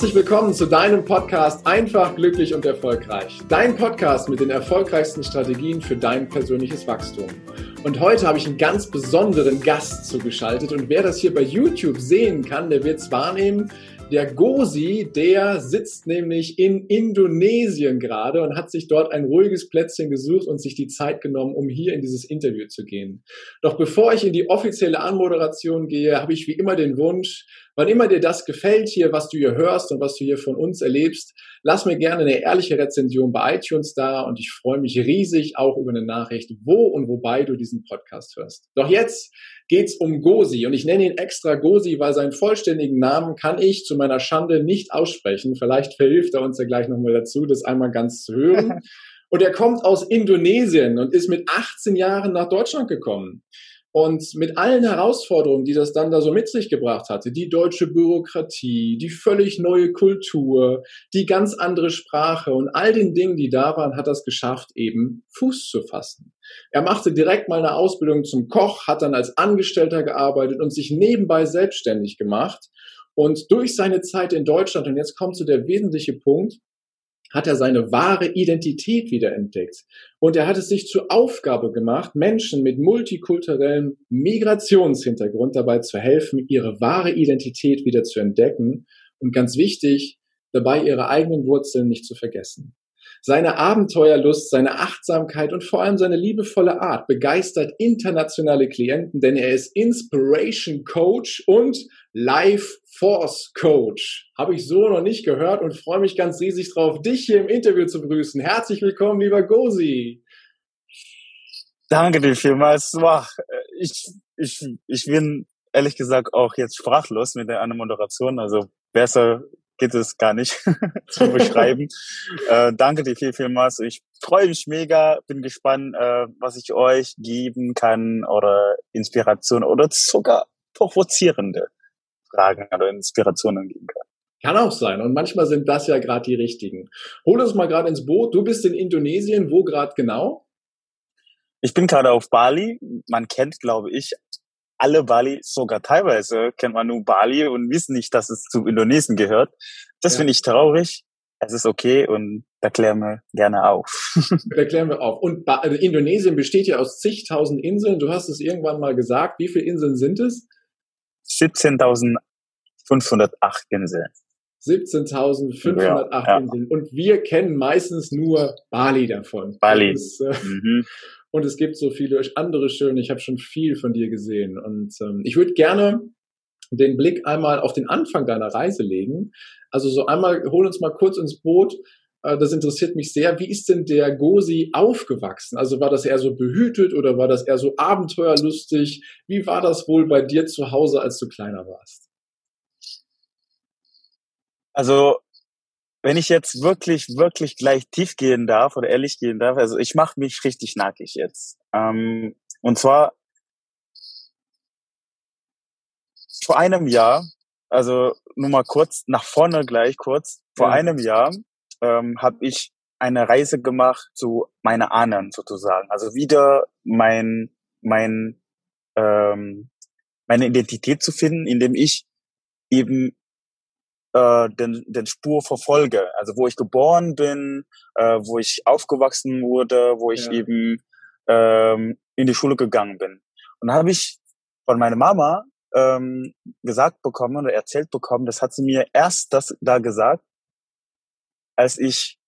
Herzlich willkommen zu deinem Podcast Einfach, glücklich und erfolgreich. Dein Podcast mit den erfolgreichsten Strategien für dein persönliches Wachstum. Und heute habe ich einen ganz besonderen Gast zugeschaltet und wer das hier bei YouTube sehen kann, der wird es wahrnehmen. Der Gosi, der sitzt nämlich in Indonesien gerade und hat sich dort ein ruhiges Plätzchen gesucht und sich die Zeit genommen, um hier in dieses Interview zu gehen. Doch bevor ich in die offizielle Anmoderation gehe, habe ich wie immer den Wunsch, Wann immer dir das gefällt hier, was du hier hörst und was du hier von uns erlebst, lass mir gerne eine ehrliche Rezension bei iTunes da und ich freue mich riesig auch über eine Nachricht, wo und wobei du diesen Podcast hörst. Doch jetzt geht's um Gosi und ich nenne ihn extra Gosi, weil seinen vollständigen Namen kann ich zu meiner Schande nicht aussprechen. Vielleicht verhilft er uns ja gleich nochmal dazu, das einmal ganz zu hören. Und er kommt aus Indonesien und ist mit 18 Jahren nach Deutschland gekommen. Und mit allen Herausforderungen, die das dann da so mit sich gebracht hatte, die deutsche Bürokratie, die völlig neue Kultur, die ganz andere Sprache und all den Dingen, die da waren, hat das geschafft, eben Fuß zu fassen. Er machte direkt mal eine Ausbildung zum Koch, hat dann als Angestellter gearbeitet und sich nebenbei selbstständig gemacht. Und durch seine Zeit in Deutschland, und jetzt kommt so der wesentliche Punkt, hat er seine wahre Identität wiederentdeckt. Und er hat es sich zur Aufgabe gemacht, Menschen mit multikulturellem Migrationshintergrund dabei zu helfen, ihre wahre Identität wieder zu entdecken und ganz wichtig, dabei ihre eigenen Wurzeln nicht zu vergessen. Seine Abenteuerlust, seine Achtsamkeit und vor allem seine liebevolle Art begeistert internationale Klienten, denn er ist Inspiration Coach und Life Force Coach. Habe ich so noch nicht gehört und freue mich ganz riesig drauf, dich hier im Interview zu begrüßen. Herzlich willkommen, lieber Gosi. Danke dir vielmals. Ich, ich, ich bin ehrlich gesagt auch jetzt sprachlos mit der Moderation. Also besser geht es gar nicht zu beschreiben. äh, danke dir viel, vielmals. Ich freue mich mega, bin gespannt, äh, was ich euch geben kann oder Inspiration oder sogar provozierende Fragen oder Inspirationen geben kann. Kann auch sein. Und manchmal sind das ja gerade die richtigen. Hol uns mal gerade ins Boot. Du bist in Indonesien. Wo gerade genau? Ich bin gerade auf Bali. Man kennt, glaube ich, alle Bali, sogar teilweise kennt man nur Bali und wissen nicht, dass es zu Indonesien gehört. Das ja. finde ich traurig. Es ist okay und da klären wir gerne auf. da klären wir auf. Und also Indonesien besteht ja aus zigtausend Inseln. Du hast es irgendwann mal gesagt. Wie viele Inseln sind es? 17.508 Inseln. 17.508 ja, Inseln. Und wir kennen meistens nur Bali davon. Bali. Ist, äh, mhm. Und es gibt so viele andere schöne, ich habe schon viel von dir gesehen. Und ähm, ich würde gerne den Blick einmal auf den Anfang deiner Reise legen. Also so einmal, hol uns mal kurz ins Boot. Äh, das interessiert mich sehr. Wie ist denn der Gosi aufgewachsen? Also war das eher so behütet oder war das eher so abenteuerlustig? Wie war das wohl bei dir zu Hause, als du kleiner warst? Also wenn ich jetzt wirklich, wirklich gleich tief gehen darf oder ehrlich gehen darf, also ich mache mich richtig nackig jetzt. Ähm, und zwar vor einem Jahr, also nur mal kurz nach vorne gleich kurz, vor ja. einem Jahr ähm, habe ich eine Reise gemacht zu meiner Ahnen sozusagen. Also wieder mein, mein, ähm, meine Identität zu finden, indem ich eben äh, den, den Spur verfolge. Also wo ich geboren bin, äh, wo ich aufgewachsen wurde, wo ich ja. eben ähm, in die Schule gegangen bin. Und da habe ich von meiner Mama ähm, gesagt bekommen oder erzählt bekommen, das hat sie mir erst das da gesagt, als ich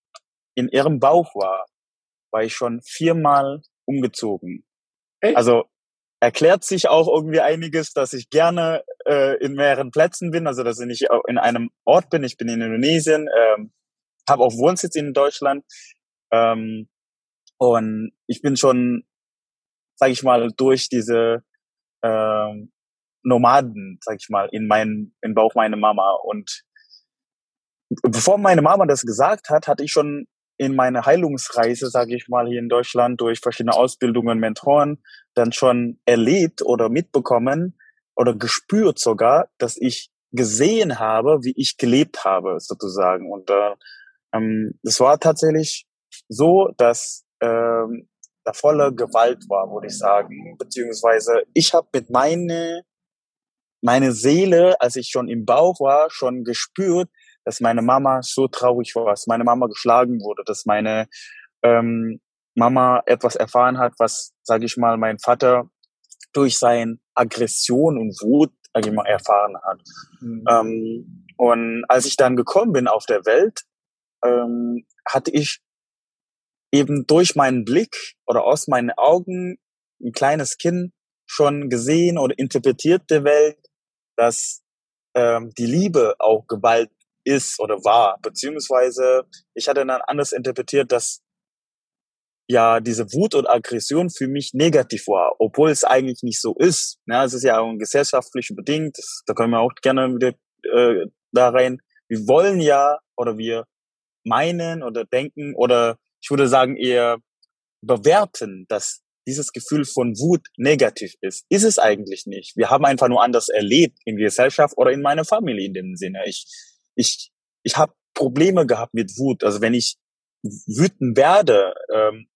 in ihrem Bauch war, war ich schon viermal umgezogen. Echt? Also erklärt sich auch irgendwie einiges, dass ich gerne äh, in mehreren Plätzen bin, also dass ich nicht in einem Ort bin. Ich bin in Indonesien, ähm, habe auch Wohnsitz in Deutschland ähm, und ich bin schon, sag ich mal, durch diese ähm, Nomaden, sag ich mal, in meinen, in Bauch meiner Mama und bevor meine Mama das gesagt hat, hatte ich schon in meiner Heilungsreise, sage ich mal, hier in Deutschland durch verschiedene Ausbildungen, Mentoren, dann schon erlebt oder mitbekommen oder gespürt sogar, dass ich gesehen habe, wie ich gelebt habe, sozusagen. Und äh, ähm, es war tatsächlich so, dass ähm, da volle Gewalt war, würde ich sagen. Beziehungsweise ich habe mit meine meine Seele, als ich schon im Bauch war, schon gespürt, dass meine Mama so traurig war, dass meine Mama geschlagen wurde, dass meine ähm, Mama etwas erfahren hat, was, sage ich mal, mein Vater durch sein Aggression und Wut mal, erfahren hat. Mhm. Ähm, und als ich dann gekommen bin auf der Welt, ähm, hatte ich eben durch meinen Blick oder aus meinen Augen ein kleines Kind schon gesehen oder interpretiert der Welt, dass ähm, die Liebe auch Gewalt ist oder war, beziehungsweise ich hatte dann anders interpretiert, dass ja diese Wut und Aggression für mich negativ war, obwohl es eigentlich nicht so ist. Ja, es ist ja auch gesellschaftlich bedingt, das, da können wir auch gerne wieder äh, da rein. Wir wollen ja oder wir meinen oder denken oder ich würde sagen eher bewerten, dass dieses Gefühl von Wut negativ ist. Ist es eigentlich nicht. Wir haben einfach nur anders erlebt in der Gesellschaft oder in meiner Familie in dem Sinne. Ich, ich, ich habe Probleme gehabt mit Wut. Also wenn ich wütend werde, ähm,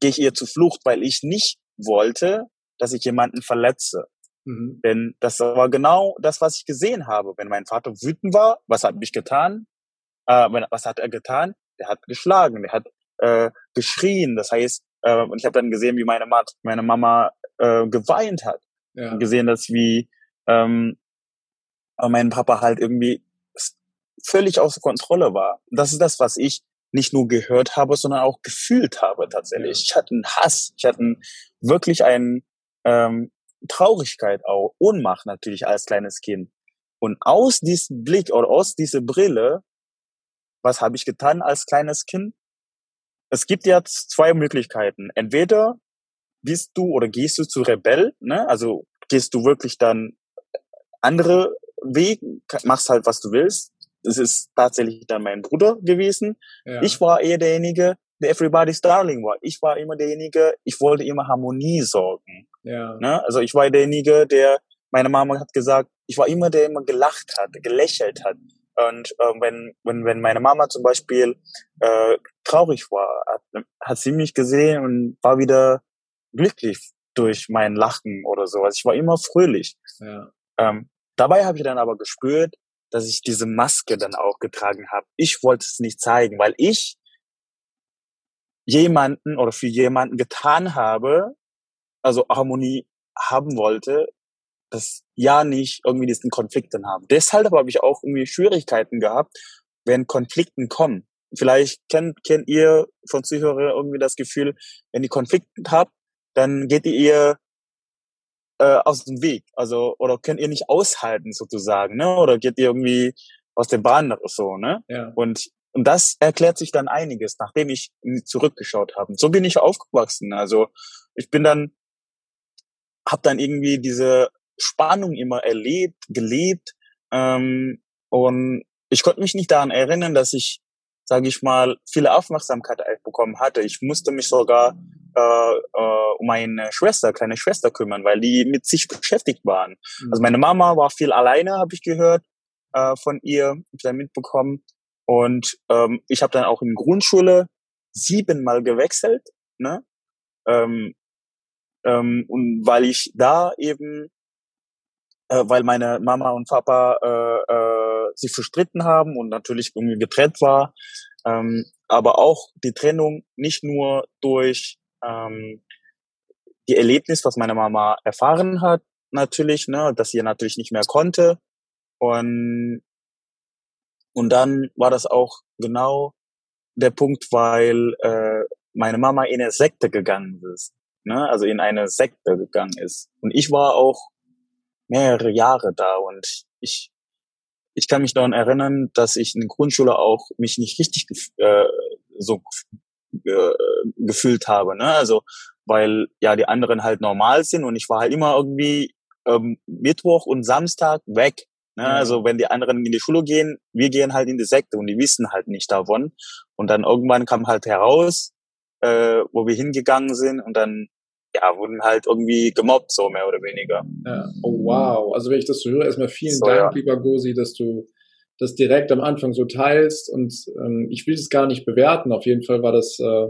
gehe ich eher zur Flucht, weil ich nicht wollte, dass ich jemanden verletze. Mhm. Denn das war genau das, was ich gesehen habe. Wenn mein Vater wütend war, was hat mich getan? Äh, was hat er getan? Der hat geschlagen, der hat äh, geschrien. Das heißt, äh, und ich habe dann gesehen, wie meine, Ma meine Mama äh, geweint hat. Ja. Und gesehen, dass wie ähm, mein Papa halt irgendwie völlig außer Kontrolle war. Das ist das, was ich nicht nur gehört habe, sondern auch gefühlt habe tatsächlich. Ich hatte einen Hass, ich hatte einen, wirklich einen ähm, Traurigkeit auch, Ohnmacht natürlich als kleines Kind. Und aus diesem Blick oder aus dieser Brille, was habe ich getan als kleines Kind? Es gibt jetzt zwei Möglichkeiten. Entweder bist du oder gehst du zu Rebell, ne? also gehst du wirklich dann andere Weg, machst halt, was du willst, es ist tatsächlich dann mein Bruder gewesen. Ja. Ich war eher derjenige, der Everybody's Darling war. Ich war immer derjenige, ich wollte immer Harmonie sorgen. Ja. Ne? Also ich war derjenige, der, meine Mama hat gesagt, ich war immer der, der immer gelacht hat, gelächelt hat. Und äh, wenn, wenn, wenn meine Mama zum Beispiel äh, traurig war, hat, hat sie mich gesehen und war wieder glücklich durch mein Lachen oder so. Also ich war immer fröhlich. Ja. Ähm, dabei habe ich dann aber gespürt, dass ich diese Maske dann auch getragen habe. Ich wollte es nicht zeigen, weil ich jemanden oder für jemanden getan habe, also Harmonie haben wollte, das ja nicht irgendwie diesen Konflikten haben. Deshalb habe ich auch irgendwie Schwierigkeiten gehabt, wenn Konflikten kommen. Vielleicht kennt, kennt ihr von Zuhörern irgendwie das Gefühl, wenn ihr Konflikte habt, dann geht ihr äh, aus dem Weg? Also, oder könnt ihr nicht aushalten sozusagen, ne? Oder geht ihr irgendwie aus der Bahn oder so, ne? Ja. Und, und das erklärt sich dann einiges, nachdem ich zurückgeschaut habe. So bin ich aufgewachsen. Also ich bin dann, habe dann irgendwie diese Spannung immer erlebt, gelebt. Ähm, und ich konnte mich nicht daran erinnern, dass ich, sage ich mal, viele Aufmerksamkeit bekommen hatte. Ich musste mich sogar äh, äh, um meine Schwester, kleine Schwester kümmern, weil die mit sich beschäftigt waren. Mhm. Also meine Mama war viel alleine, habe ich gehört äh, von ihr, hab ich dann mitbekommen. Und ähm, ich habe dann auch in Grundschule siebenmal gewechselt, ne? Ähm, ähm, und weil ich da eben, äh, weil meine Mama und Papa äh, äh, sich verstritten haben und natürlich irgendwie getrennt war, ähm, aber auch die Trennung nicht nur durch ähm, die Erlebnis, was meine Mama erfahren hat, natürlich, ne, dass sie natürlich nicht mehr konnte. Und, und dann war das auch genau der Punkt, weil äh, meine Mama in eine Sekte gegangen ist. Ne? Also in eine Sekte gegangen ist. Und ich war auch mehrere Jahre da und ich ich kann mich daran erinnern, dass ich in der Grundschule auch mich nicht richtig äh, so äh, gefühlt habe. Ne? Also weil ja die anderen halt normal sind und ich war halt immer irgendwie ähm, Mittwoch und Samstag weg. Ne? Ja. Also wenn die anderen in die Schule gehen, wir gehen halt in die Sekte und die wissen halt nicht davon. Und dann irgendwann kam halt heraus, äh, wo wir hingegangen sind und dann ja, wurden halt irgendwie gemobbt, so mehr oder weniger. Ja. Oh wow. Also wenn ich das so höre, erstmal vielen so, Dank, ja. lieber Gosi, dass du das direkt am Anfang so teilst. Und ähm, ich will das gar nicht bewerten. Auf jeden Fall war das äh,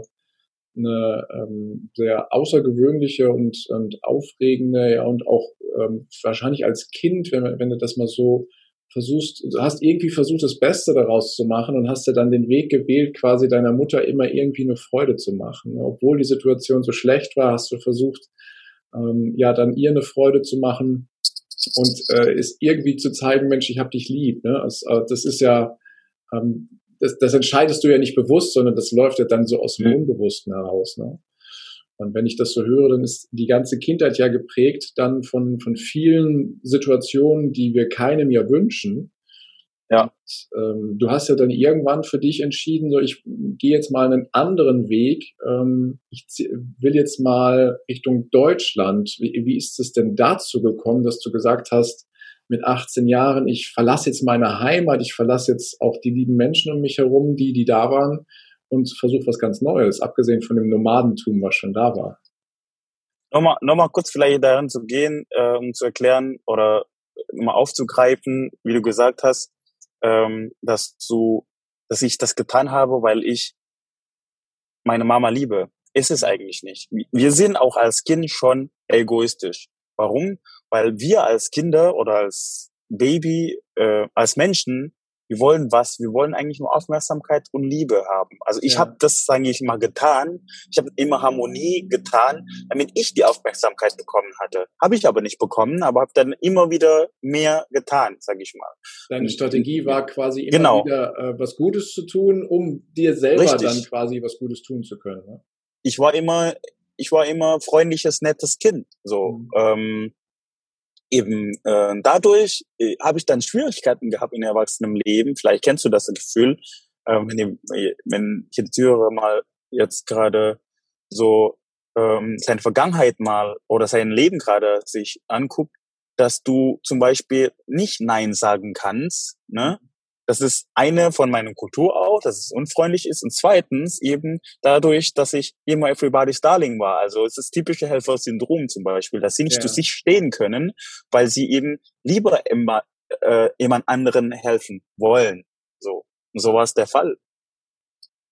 eine ähm, sehr außergewöhnliche und, und aufregende, ja, und auch ähm, wahrscheinlich als Kind, wenn, wenn du das mal so versuchst, du hast irgendwie versucht, das Beste daraus zu machen und hast ja dann den Weg gewählt, quasi deiner Mutter immer irgendwie eine Freude zu machen. Obwohl die Situation so schlecht war, hast du versucht, ähm, ja, dann ihr eine Freude zu machen und äh, ist irgendwie zu zeigen, Mensch, ich hab dich lieb. Ne? Das, äh, das ist ja, ähm, das, das entscheidest du ja nicht bewusst, sondern das läuft ja dann so aus dem Unbewussten heraus. Ne? Und wenn ich das so höre, dann ist die ganze Kindheit ja geprägt dann von, von vielen Situationen, die wir keinem ja wünschen. Ja. Und, ähm, du hast ja dann irgendwann für dich entschieden, so ich gehe jetzt mal einen anderen Weg. Ähm, ich will jetzt mal Richtung Deutschland. Wie, wie ist es denn dazu gekommen, dass du gesagt hast, mit 18 Jahren, ich verlasse jetzt meine Heimat, ich verlasse jetzt auch die lieben Menschen um mich herum, die, die da waren und versuche was ganz Neues, abgesehen von dem Nomadentum, was schon da war. Nochmal, nochmal kurz vielleicht daran zu gehen, äh, um zu erklären oder nochmal aufzugreifen, wie du gesagt hast, ähm, dass du, dass ich das getan habe, weil ich meine Mama liebe. Ist es eigentlich nicht. Wir sind auch als Kind schon egoistisch. Warum? Weil wir als Kinder oder als Baby, äh, als Menschen wir wollen was, wir wollen eigentlich nur Aufmerksamkeit und Liebe haben. Also ich ja. habe das eigentlich mal getan. Ich habe immer Harmonie getan, damit ich die Aufmerksamkeit bekommen hatte. Habe ich aber nicht bekommen, aber habe dann immer wieder mehr getan, sage ich mal. Deine Strategie war quasi immer genau. wieder äh, was Gutes zu tun, um dir selber Richtig. dann quasi was Gutes tun zu können. Ne? Ich war immer, ich war immer freundliches, nettes Kind. So. Mhm. Ähm, eben äh, dadurch äh, habe ich dann Schwierigkeiten gehabt in Erwachsenenleben. Vielleicht kennst du das Gefühl, äh, wenn, die, wenn ich jetzt höre mal jetzt gerade so ähm, seine Vergangenheit mal oder sein Leben gerade sich anguckt, dass du zum Beispiel nicht Nein sagen kannst, ne? Das ist eine von meiner Kultur auch, dass es unfreundlich ist. Und zweitens eben dadurch, dass ich immer everybody's darling war. Also es ist typische Helfer-Syndrom zum Beispiel, dass sie nicht ja. zu sich stehen können, weil sie eben lieber immer äh, jemand anderen helfen wollen. So. Und so war es der Fall.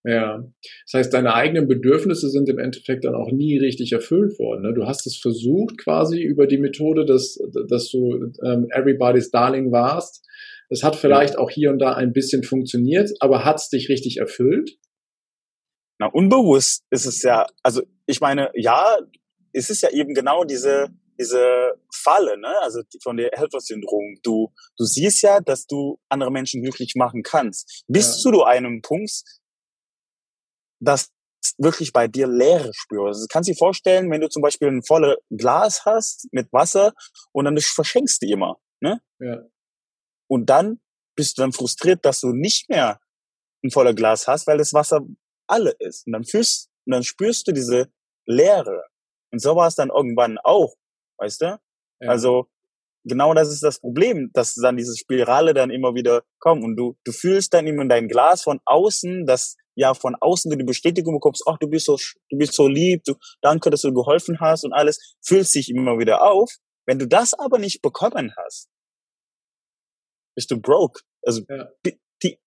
Ja, das heißt, deine eigenen Bedürfnisse sind im Endeffekt dann auch nie richtig erfüllt worden. Ne? Du hast es versucht quasi über die Methode, dass, dass du ähm, Everybody's Darling warst, es hat vielleicht auch hier und da ein bisschen funktioniert, aber hat es dich richtig erfüllt? Na, unbewusst ist es ja, also ich meine, ja, es ist ja eben genau diese, diese Falle, ne? also von der Helfersyndrom. Du, du siehst ja, dass du andere Menschen glücklich machen kannst. Bis ja. zu einem Punkt, dass wirklich bei dir Leere spürst. Also, kannst du dir vorstellen, wenn du zum Beispiel ein volles Glas hast mit Wasser und dann verschenkst du immer. Ne? Ja. Und dann bist du dann frustriert, dass du nicht mehr ein voller Glas hast, weil das Wasser alle ist. Und dann fühlst, und dann spürst du diese Leere. Und so war es dann irgendwann auch, weißt du? Ja. Also, genau das ist das Problem, dass dann diese Spirale dann immer wieder kommt und du, du fühlst dann immer in dein Glas von außen, dass ja von außen du die Bestätigung bekommst, ach, du bist so, du bist so lieb, du, danke, dass du geholfen hast und alles, fühlst dich immer wieder auf. Wenn du das aber nicht bekommen hast, bist du broke. Also ja.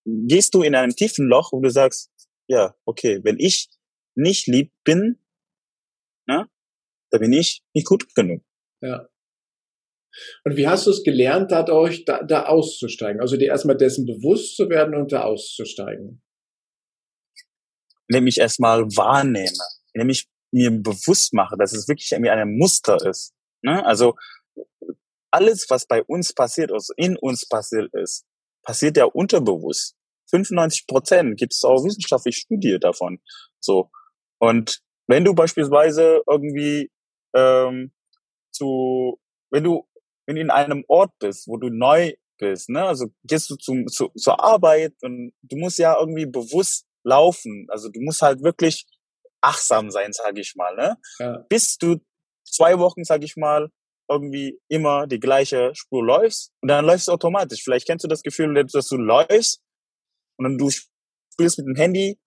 gehst du in einem tiefen Loch, wo du sagst, ja, okay, wenn ich nicht lieb bin, na, da bin ich nicht gut genug. Ja. Und wie hast du es gelernt, dadurch da, da auszusteigen? Also dir erstmal dessen bewusst zu werden und da auszusteigen? Indem ich erstmal wahrnehme, indem ich mir bewusst mache, dass es wirklich irgendwie ein Muster ist. Ne? Also alles, was bei uns passiert, also in uns passiert ist, passiert ja unterbewusst. 95 Prozent gibt es auch wissenschaftliche Studie davon. So. Und wenn du beispielsweise irgendwie ähm, zu, wenn du, wenn du in einem Ort bist, wo du neu bist, ne, also gehst du zum, zu, zur Arbeit und du musst ja irgendwie bewusst laufen. Also du musst halt wirklich achtsam sein, sage ich mal, ne? Ja. Bis du zwei Wochen, sage ich mal, irgendwie immer die gleiche Spur läufst und dann läufst du automatisch. Vielleicht kennst du das Gefühl, dass du läufst und dann du spielst mit dem Handy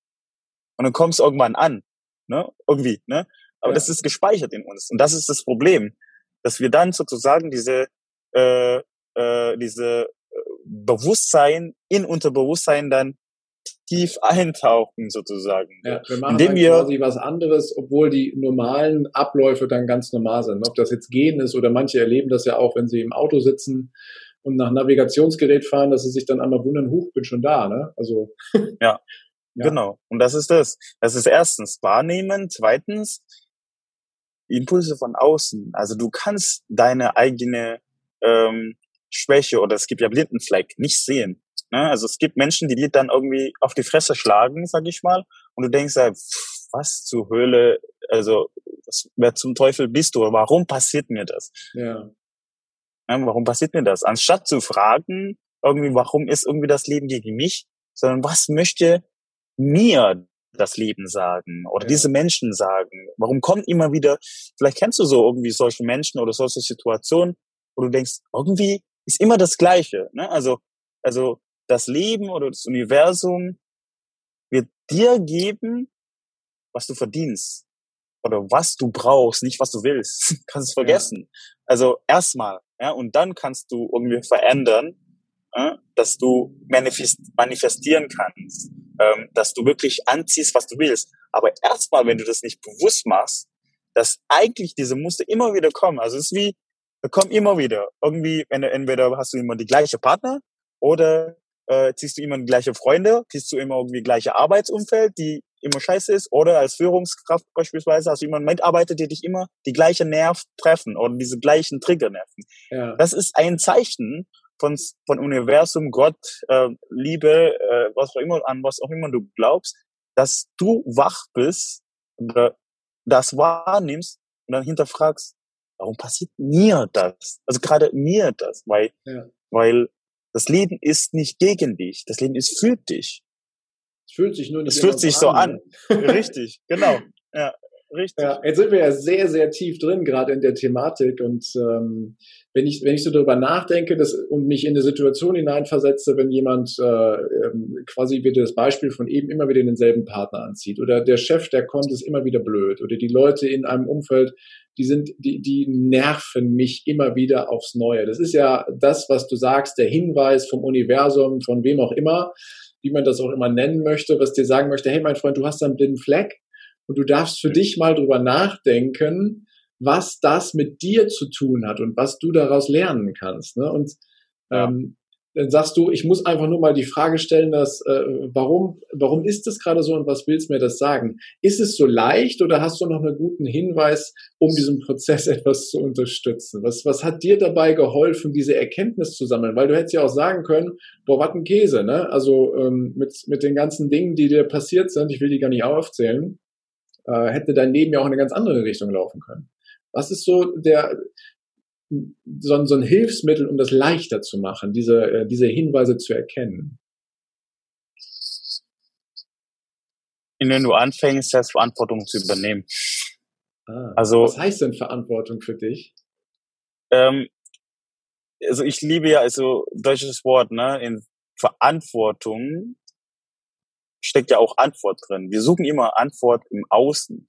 und dann kommst du irgendwann an, ne? Irgendwie, ne? Aber ja. das ist gespeichert in uns und das ist das Problem, dass wir dann sozusagen diese äh, äh, diese äh, Bewusstsein in Unterbewusstsein dann tief eintauchen sozusagen. Ja, wir machen Indem wir quasi was anderes, obwohl die normalen Abläufe dann ganz normal sind. Ob das jetzt gehen ist oder manche erleben das ja auch, wenn sie im Auto sitzen und nach Navigationsgerät fahren, dass sie sich dann einmal wundern, huch, bin schon da, ne? Also. ja. ja. Genau. Und das ist das. Das ist erstens wahrnehmen. Zweitens, Impulse von außen. Also du kannst deine eigene ähm, Schwäche oder es gibt ja Blindenfleck nicht sehen. Ne? Also es gibt Menschen, die dir dann irgendwie auf die Fresse schlagen, sag ich mal, und du denkst ja, pff, was zur Höhle, also was, wer zum Teufel bist du? Warum passiert mir das? Ja. ja. Warum passiert mir das? Anstatt zu fragen, irgendwie, warum ist irgendwie das Leben gegen mich, sondern was möchte mir das Leben sagen oder ja. diese Menschen sagen? Warum kommt immer wieder, vielleicht kennst du so irgendwie solche Menschen oder solche Situationen, wo du denkst, irgendwie ist immer das Gleiche. Ne? Also, also das Leben oder das Universum wird dir geben, was du verdienst oder was du brauchst, nicht was du willst. kannst es vergessen. Ja. Also erstmal, ja, und dann kannst du irgendwie verändern, ja, dass du manifest, manifestieren kannst, ähm, dass du wirklich anziehst, was du willst. Aber erstmal, wenn du das nicht bewusst machst, dass eigentlich diese Muster immer wieder kommen. Also es ist wie, kommen immer wieder. Irgendwie, wenn du, entweder hast du immer die gleiche Partner oder äh, ziehst du immer die gleiche Freunde, ziehst du immer irgendwie gleiche Arbeitsumfeld, die immer scheiße ist, oder als Führungskraft beispielsweise hast du immer einen Mitarbeiter, die dich immer die gleiche Nerv treffen oder diese gleichen Trigger nerven. Ja. Das ist ein Zeichen von, von Universum, Gott, äh, Liebe, äh, was auch immer, an was auch immer du glaubst, dass du wach bist, das wahrnimmst und dann hinterfragst, warum passiert mir das? Also gerade mir das, weil, ja. weil das Leben ist nicht gegen dich, das Leben ist für dich. Es fühlt sich nur nicht Es fühlt sich so an. an. Richtig, genau. Ja, richtig. Ja, jetzt sind wir ja sehr, sehr tief drin, gerade in der Thematik. Und ähm, wenn ich, wenn ich so darüber nachdenke das, und mich in eine Situation hineinversetze, wenn jemand äh, ähm, quasi wieder das Beispiel von eben immer wieder denselben Partner anzieht oder der Chef, der kommt, ist immer wieder blöd oder die Leute in einem Umfeld die sind, die, die nerven mich immer wieder aufs Neue. Das ist ja das, was du sagst, der Hinweis vom Universum, von wem auch immer, wie man das auch immer nennen möchte, was dir sagen möchte, hey mein Freund, du hast einen blinden Fleck und du darfst für dich mal drüber nachdenken, was das mit dir zu tun hat und was du daraus lernen kannst. Ne? Und ähm, dann sagst du, ich muss einfach nur mal die Frage stellen, dass, äh, warum, warum ist das gerade so und was willst du mir das sagen? Ist es so leicht oder hast du noch einen guten Hinweis, um diesen Prozess etwas zu unterstützen? Was, was hat dir dabei geholfen, diese Erkenntnis zu sammeln? Weil du hättest ja auch sagen können, boah, was ein Käse, ne? Also ähm, mit, mit den ganzen Dingen, die dir passiert sind, ich will die gar nicht aufzählen, äh, hätte dein Leben ja auch in eine ganz andere Richtung laufen können. Was ist so der, so, so ein Hilfsmittel, um das leichter zu machen, diese, äh, diese Hinweise zu erkennen? Indem du anfängst, Selbstverantwortung zu übernehmen. Ah, also, was heißt denn Verantwortung für dich? Ähm, also ich liebe ja, also deutsches Wort, ne? In Verantwortung steckt ja auch Antwort drin. Wir suchen immer Antwort im Außen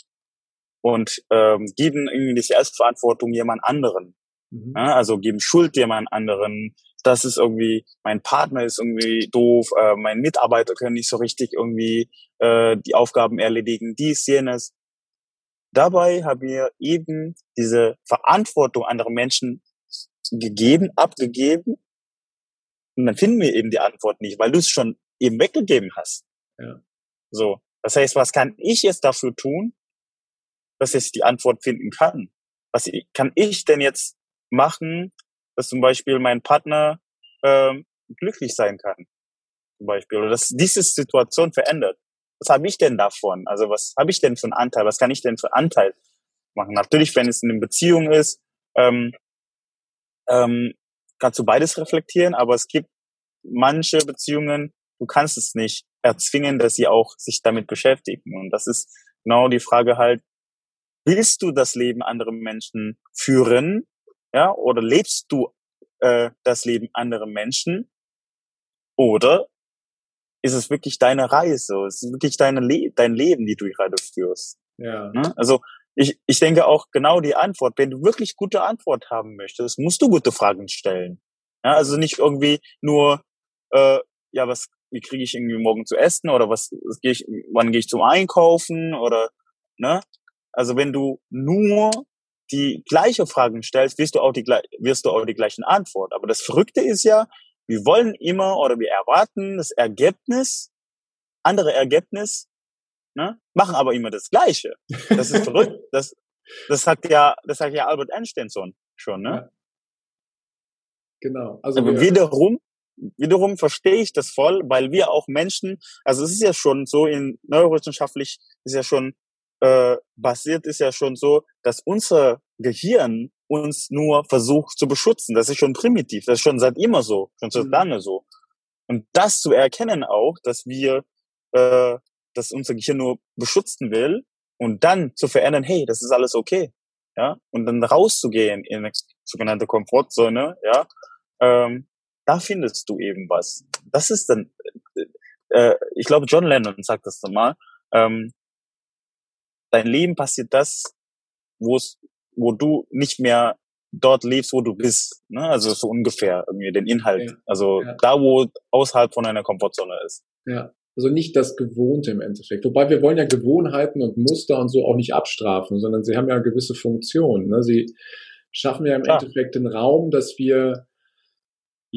und ähm, geben irgendwie die Selbstverantwortung jemand anderen. Mhm. Ja, also geben Schuld jemand anderen. Das ist irgendwie, mein Partner ist irgendwie doof, äh, mein Mitarbeiter können nicht so richtig irgendwie äh, die Aufgaben erledigen, dies, jenes. Dabei haben wir eben diese Verantwortung anderer Menschen gegeben, abgegeben. Und dann finden wir eben die Antwort nicht, weil du es schon eben weggegeben hast. So. Das heißt, was kann ich jetzt dafür tun, dass ich die Antwort finden kann? Was kann ich denn jetzt machen, dass zum Beispiel mein Partner ähm, glücklich sein kann. Zum Beispiel. Oder dass diese Situation verändert. Was habe ich denn davon? Also was habe ich denn für einen Anteil? Was kann ich denn für einen Anteil machen? Natürlich, wenn es in einer Beziehung ist, ähm, ähm, kannst du beides reflektieren, aber es gibt manche Beziehungen, du kannst es nicht erzwingen, dass sie auch sich damit beschäftigen. Und das ist genau die Frage halt, willst du das Leben anderer Menschen führen ja, oder lebst du äh, das Leben anderer Menschen? Oder ist es wirklich deine Reise? Ist es wirklich deine Le dein Leben, die du gerade führst? Ja. Ne? Also ich, ich denke auch genau die Antwort. Wenn du wirklich gute Antwort haben möchtest, musst du gute Fragen stellen. Ja, also nicht irgendwie nur, äh, ja, was, wie kriege ich irgendwie morgen zu essen oder was, was gehe ich, wann gehe ich zum Einkaufen oder, ne? Also wenn du nur die gleiche Fragen stellst, wirst du auch die, wirst du auch die gleichen Antwort. Aber das Verrückte ist ja, wir wollen immer oder wir erwarten das Ergebnis, andere Ergebnis, ne, machen aber immer das Gleiche. Das ist verrückt. Das, das sagt ja, das sagt ja Albert Einstein schon, ne? Ja. Genau. Also aber wiederum, wiederum verstehe ich das voll, weil wir auch Menschen, also es ist ja schon so in neurowissenschaftlich ist ja schon äh, basiert ist ja schon so, dass unser Gehirn uns nur versucht zu beschützen. Das ist schon primitiv, das ist schon seit immer so, schon seit mhm. lange so. Und das zu erkennen auch, dass wir, äh, dass unser Gehirn nur beschützen will und dann zu verändern, hey, das ist alles okay, ja, und dann rauszugehen in eine sogenannte Komfortzone, ja, ähm, da findest du eben was. Das ist dann, äh, ich glaube, John Lennon sagt das mal, ähm, dein Leben passiert das, wo es, wo du nicht mehr dort lebst, wo du bist. Ne? Also so ungefähr irgendwie den Inhalt. Ja. Also ja. da, wo außerhalb von deiner Komfortzone ist. Ja. Also nicht das Gewohnte im Endeffekt. Wobei wir wollen ja Gewohnheiten und Muster und so auch nicht abstrafen, sondern sie haben ja eine gewisse Funktion. Ne? Sie schaffen ja im Klar. Endeffekt den Raum, dass wir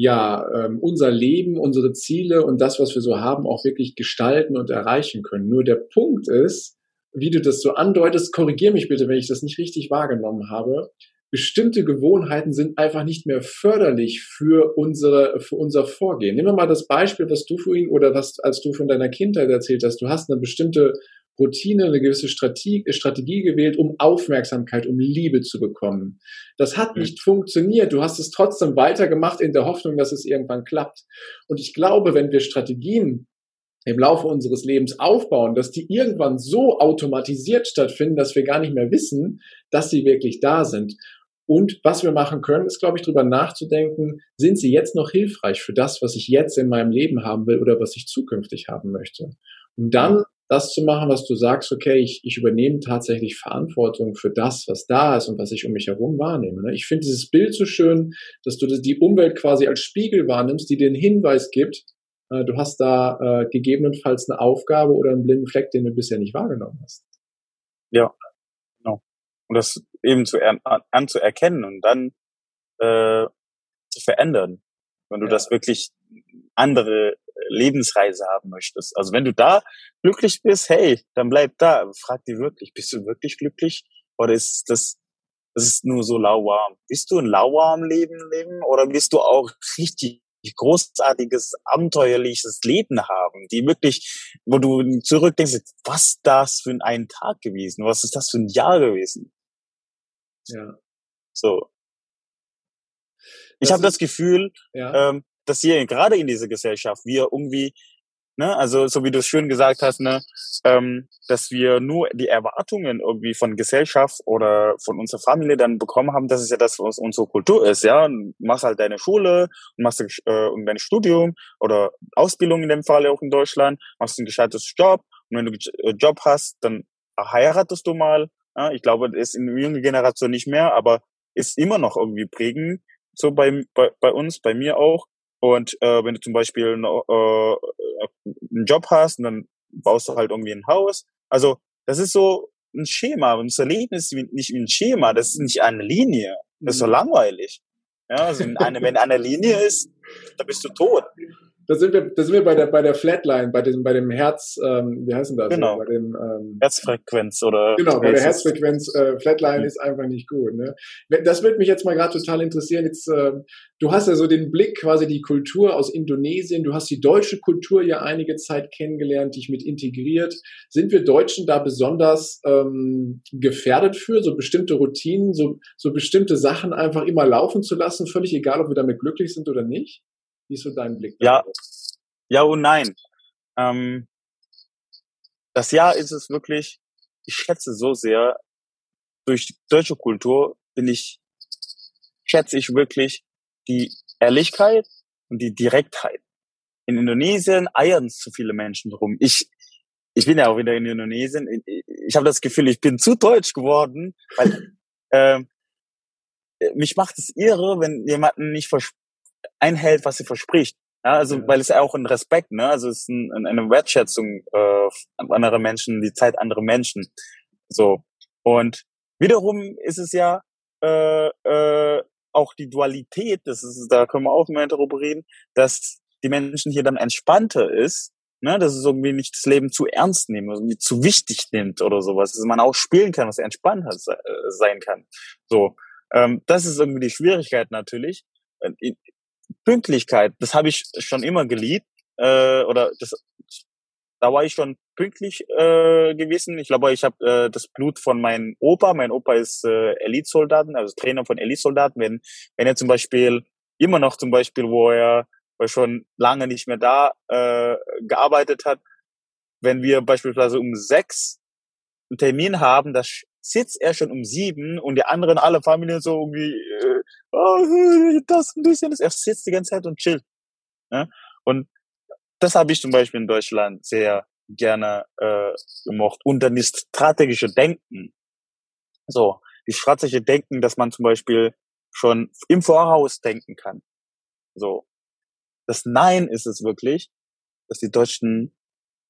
ja ähm, unser Leben, unsere Ziele und das, was wir so haben, auch wirklich gestalten und erreichen können. Nur der Punkt ist, wie du das so andeutest, korrigier mich bitte, wenn ich das nicht richtig wahrgenommen habe. Bestimmte Gewohnheiten sind einfach nicht mehr förderlich für unsere, für unser Vorgehen. Nehmen wir mal das Beispiel, was du vorhin oder was, als du von deiner Kindheit erzählt hast. Du hast eine bestimmte Routine, eine gewisse Strategie, Strategie gewählt, um Aufmerksamkeit, um Liebe zu bekommen. Das hat mhm. nicht funktioniert. Du hast es trotzdem weitergemacht in der Hoffnung, dass es irgendwann klappt. Und ich glaube, wenn wir Strategien im Laufe unseres Lebens aufbauen, dass die irgendwann so automatisiert stattfinden, dass wir gar nicht mehr wissen, dass sie wirklich da sind. Und was wir machen können, ist, glaube ich, darüber nachzudenken, sind sie jetzt noch hilfreich für das, was ich jetzt in meinem Leben haben will oder was ich zukünftig haben möchte. Und dann das zu machen, was du sagst, okay, ich, ich übernehme tatsächlich Verantwortung für das, was da ist und was ich um mich herum wahrnehme. Ne? Ich finde dieses Bild so schön, dass du die Umwelt quasi als Spiegel wahrnimmst, die dir einen Hinweis gibt, äh, du hast da äh, gegebenenfalls eine Aufgabe oder einen blinden Fleck, den du bisher nicht wahrgenommen hast. Ja, genau. Und das eben zu er, anzuerkennen und dann äh, zu verändern, wenn du ja. das wirklich andere Lebensreise haben möchtest. Also wenn du da glücklich bist, hey, dann bleib da. Frag dich wirklich, bist du wirklich glücklich? Oder ist das, das ist nur so lauwarm? Bist du ein lauwarm Leben leben oder bist du auch richtig großartiges, abenteuerliches Leben haben, die wirklich, wo du zurückdenkst, was das für ein Tag gewesen, was ist das für ein Jahr gewesen? Ja. So. Ich habe das Gefühl, ja. ähm, dass hier gerade in dieser Gesellschaft wir irgendwie Ne? Also so wie du es schön gesagt hast, ne, ähm, dass wir nur die Erwartungen irgendwie von Gesellschaft oder von unserer Familie dann bekommen haben, das ist ja das, was unsere Kultur ist. Ja, du machst halt deine Schule, machst äh, dein Studium oder Ausbildung in dem Fall auch in Deutschland, machst ein gescheites Job und wenn du einen äh, Job hast, dann heiratest du mal. Ja? Ich glaube, das ist in der jungen Generation nicht mehr, aber ist immer noch irgendwie prägend. So bei, bei, bei uns, bei mir auch. Und äh, wenn du zum Beispiel äh, einen Job hast und dann baust du halt irgendwie ein Haus. Also das ist so ein Schema. Unser Leben ist nicht wie ein Schema, das ist nicht eine Linie. Das ist so mhm. langweilig. Ja, also eine, wenn eine Linie ist, dann bist du tot da sind wir, da sind wir bei der, bei der Flatline, bei dem, bei dem Herz, ähm, wie heißt denn das? Genau. Bei dem, ähm, Herzfrequenz oder. Genau, bei der Herzfrequenz, äh, Flatline mhm. ist einfach nicht gut, ne? Das würde mich jetzt mal gerade total interessieren. Jetzt, äh, du hast ja so den Blick quasi die Kultur aus Indonesien. Du hast die deutsche Kultur ja einige Zeit kennengelernt, dich mit integriert. Sind wir Deutschen da besonders, ähm, gefährdet für, so bestimmte Routinen, so, so bestimmte Sachen einfach immer laufen zu lassen, völlig egal, ob wir damit glücklich sind oder nicht? Wie ist so dein Blick? Ja, ja und nein. Ähm, das Jahr ist es wirklich, ich schätze so sehr, durch die deutsche Kultur bin ich, schätze ich wirklich die Ehrlichkeit und die Direktheit. In Indonesien eiern zu viele Menschen rum. Ich, ich bin ja auch wieder in Indonesien. Ich, habe das Gefühl, ich bin zu deutsch geworden, weil äh, mich macht es irre, wenn jemanden nicht einhält, was sie verspricht. Ja, also ja. weil es ja auch ein Respekt, ne? Also es ist ein, eine Wertschätzung äh, anderer Menschen, die Zeit anderer Menschen. So. Und wiederum ist es ja äh, äh, auch die Dualität, das ist, da können wir auch mehr darüber reden, dass die Menschen hier dann entspannter ist, ne, dass es irgendwie nicht das Leben zu ernst nehmen, irgendwie zu wichtig nimmt oder sowas, dass man auch spielen kann, was entspannter äh, sein kann. So, ähm, das ist irgendwie die Schwierigkeit natürlich. Pünktlichkeit, das habe ich schon immer geliebt, äh, oder das, da war ich schon pünktlich äh, gewesen. Ich glaube, ich habe äh, das Blut von meinem Opa. Mein Opa ist äh, Elitsoldaten, also Trainer von Elitsoldaten. Wenn, wenn er zum Beispiel immer noch zum Beispiel, wo er, schon lange nicht mehr da äh, gearbeitet hat, wenn wir beispielsweise um sechs einen Termin haben, da sitzt er schon um sieben und die anderen alle Familien so irgendwie äh, oh, das ein bisschen, er sitzt die ganze Zeit und chillt. Ja? Und das habe ich zum Beispiel in Deutschland sehr gerne äh, gemocht. Und dann das strategische Denken. So, die strategische Denken, dass man zum Beispiel schon im Voraus denken kann. So. Das Nein ist es wirklich, dass die Deutschen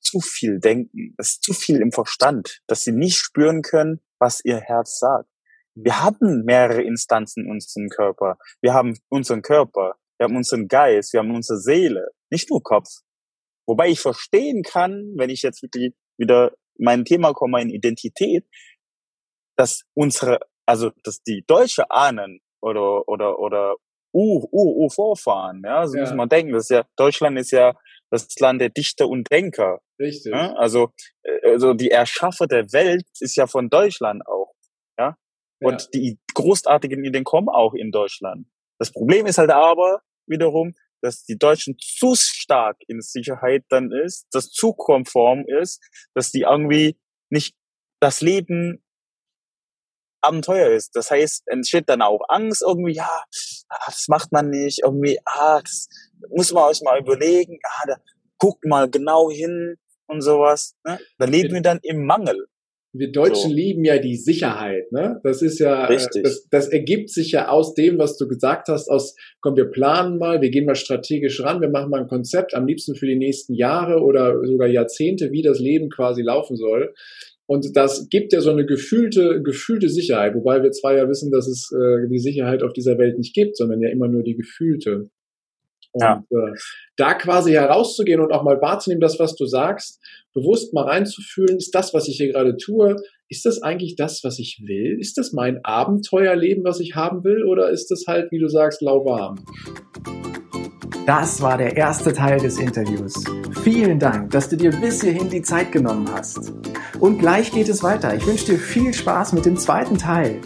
zu viel denken, das ist zu viel im Verstand, dass sie nicht spüren können, was ihr Herz sagt. Wir haben mehrere Instanzen in unserem Körper. Wir haben unseren Körper, wir haben unseren Geist, wir haben unsere Seele, nicht nur Kopf. Wobei ich verstehen kann, wenn ich jetzt wirklich wieder mein Thema komme, in Identität, dass unsere, also dass die deutsche Ahnen oder oder oder U, U, U Vorfahren, ja, so ja. muss man denken, das ist ja Deutschland ist ja das Land der Dichter und Denker. Richtig. Ja? Also äh, also die Erschaffer der Welt ist ja von Deutschland auch, ja. Und ja. die großartigen Ideen kommen auch in Deutschland. Das Problem ist halt aber wiederum, dass die Deutschen zu stark in Sicherheit dann ist, dass zu konform ist, dass die irgendwie nicht das Leben Abenteuer ist. Das heißt, entsteht dann auch Angst irgendwie, ja, ah, das macht man nicht, irgendwie, ah, das muss man euch mal überlegen, ah, da guckt mal genau hin und sowas. Ne? Da leben wir dann im Mangel wir Deutschen so. lieben ja die Sicherheit, ne? Das ist ja, äh, Richtig. Das, das ergibt sich ja aus dem, was du gesagt hast, aus, komm, wir planen mal, wir gehen mal strategisch ran, wir machen mal ein Konzept, am liebsten für die nächsten Jahre oder sogar Jahrzehnte, wie das Leben quasi laufen soll. Und das gibt ja so eine gefühlte, gefühlte Sicherheit, wobei wir zwar ja wissen, dass es äh, die Sicherheit auf dieser Welt nicht gibt, sondern ja immer nur die gefühlte. Und ja. äh, da quasi herauszugehen und auch mal wahrzunehmen, das, was du sagst, bewusst mal reinzufühlen, ist das, was ich hier gerade tue, ist das eigentlich das, was ich will? Ist das mein Abenteuerleben, was ich haben will? Oder ist das halt, wie du sagst, lauwarm? Das war der erste Teil des Interviews. Vielen Dank, dass du dir bis hierhin die Zeit genommen hast. Und gleich geht es weiter. Ich wünsche dir viel Spaß mit dem zweiten Teil.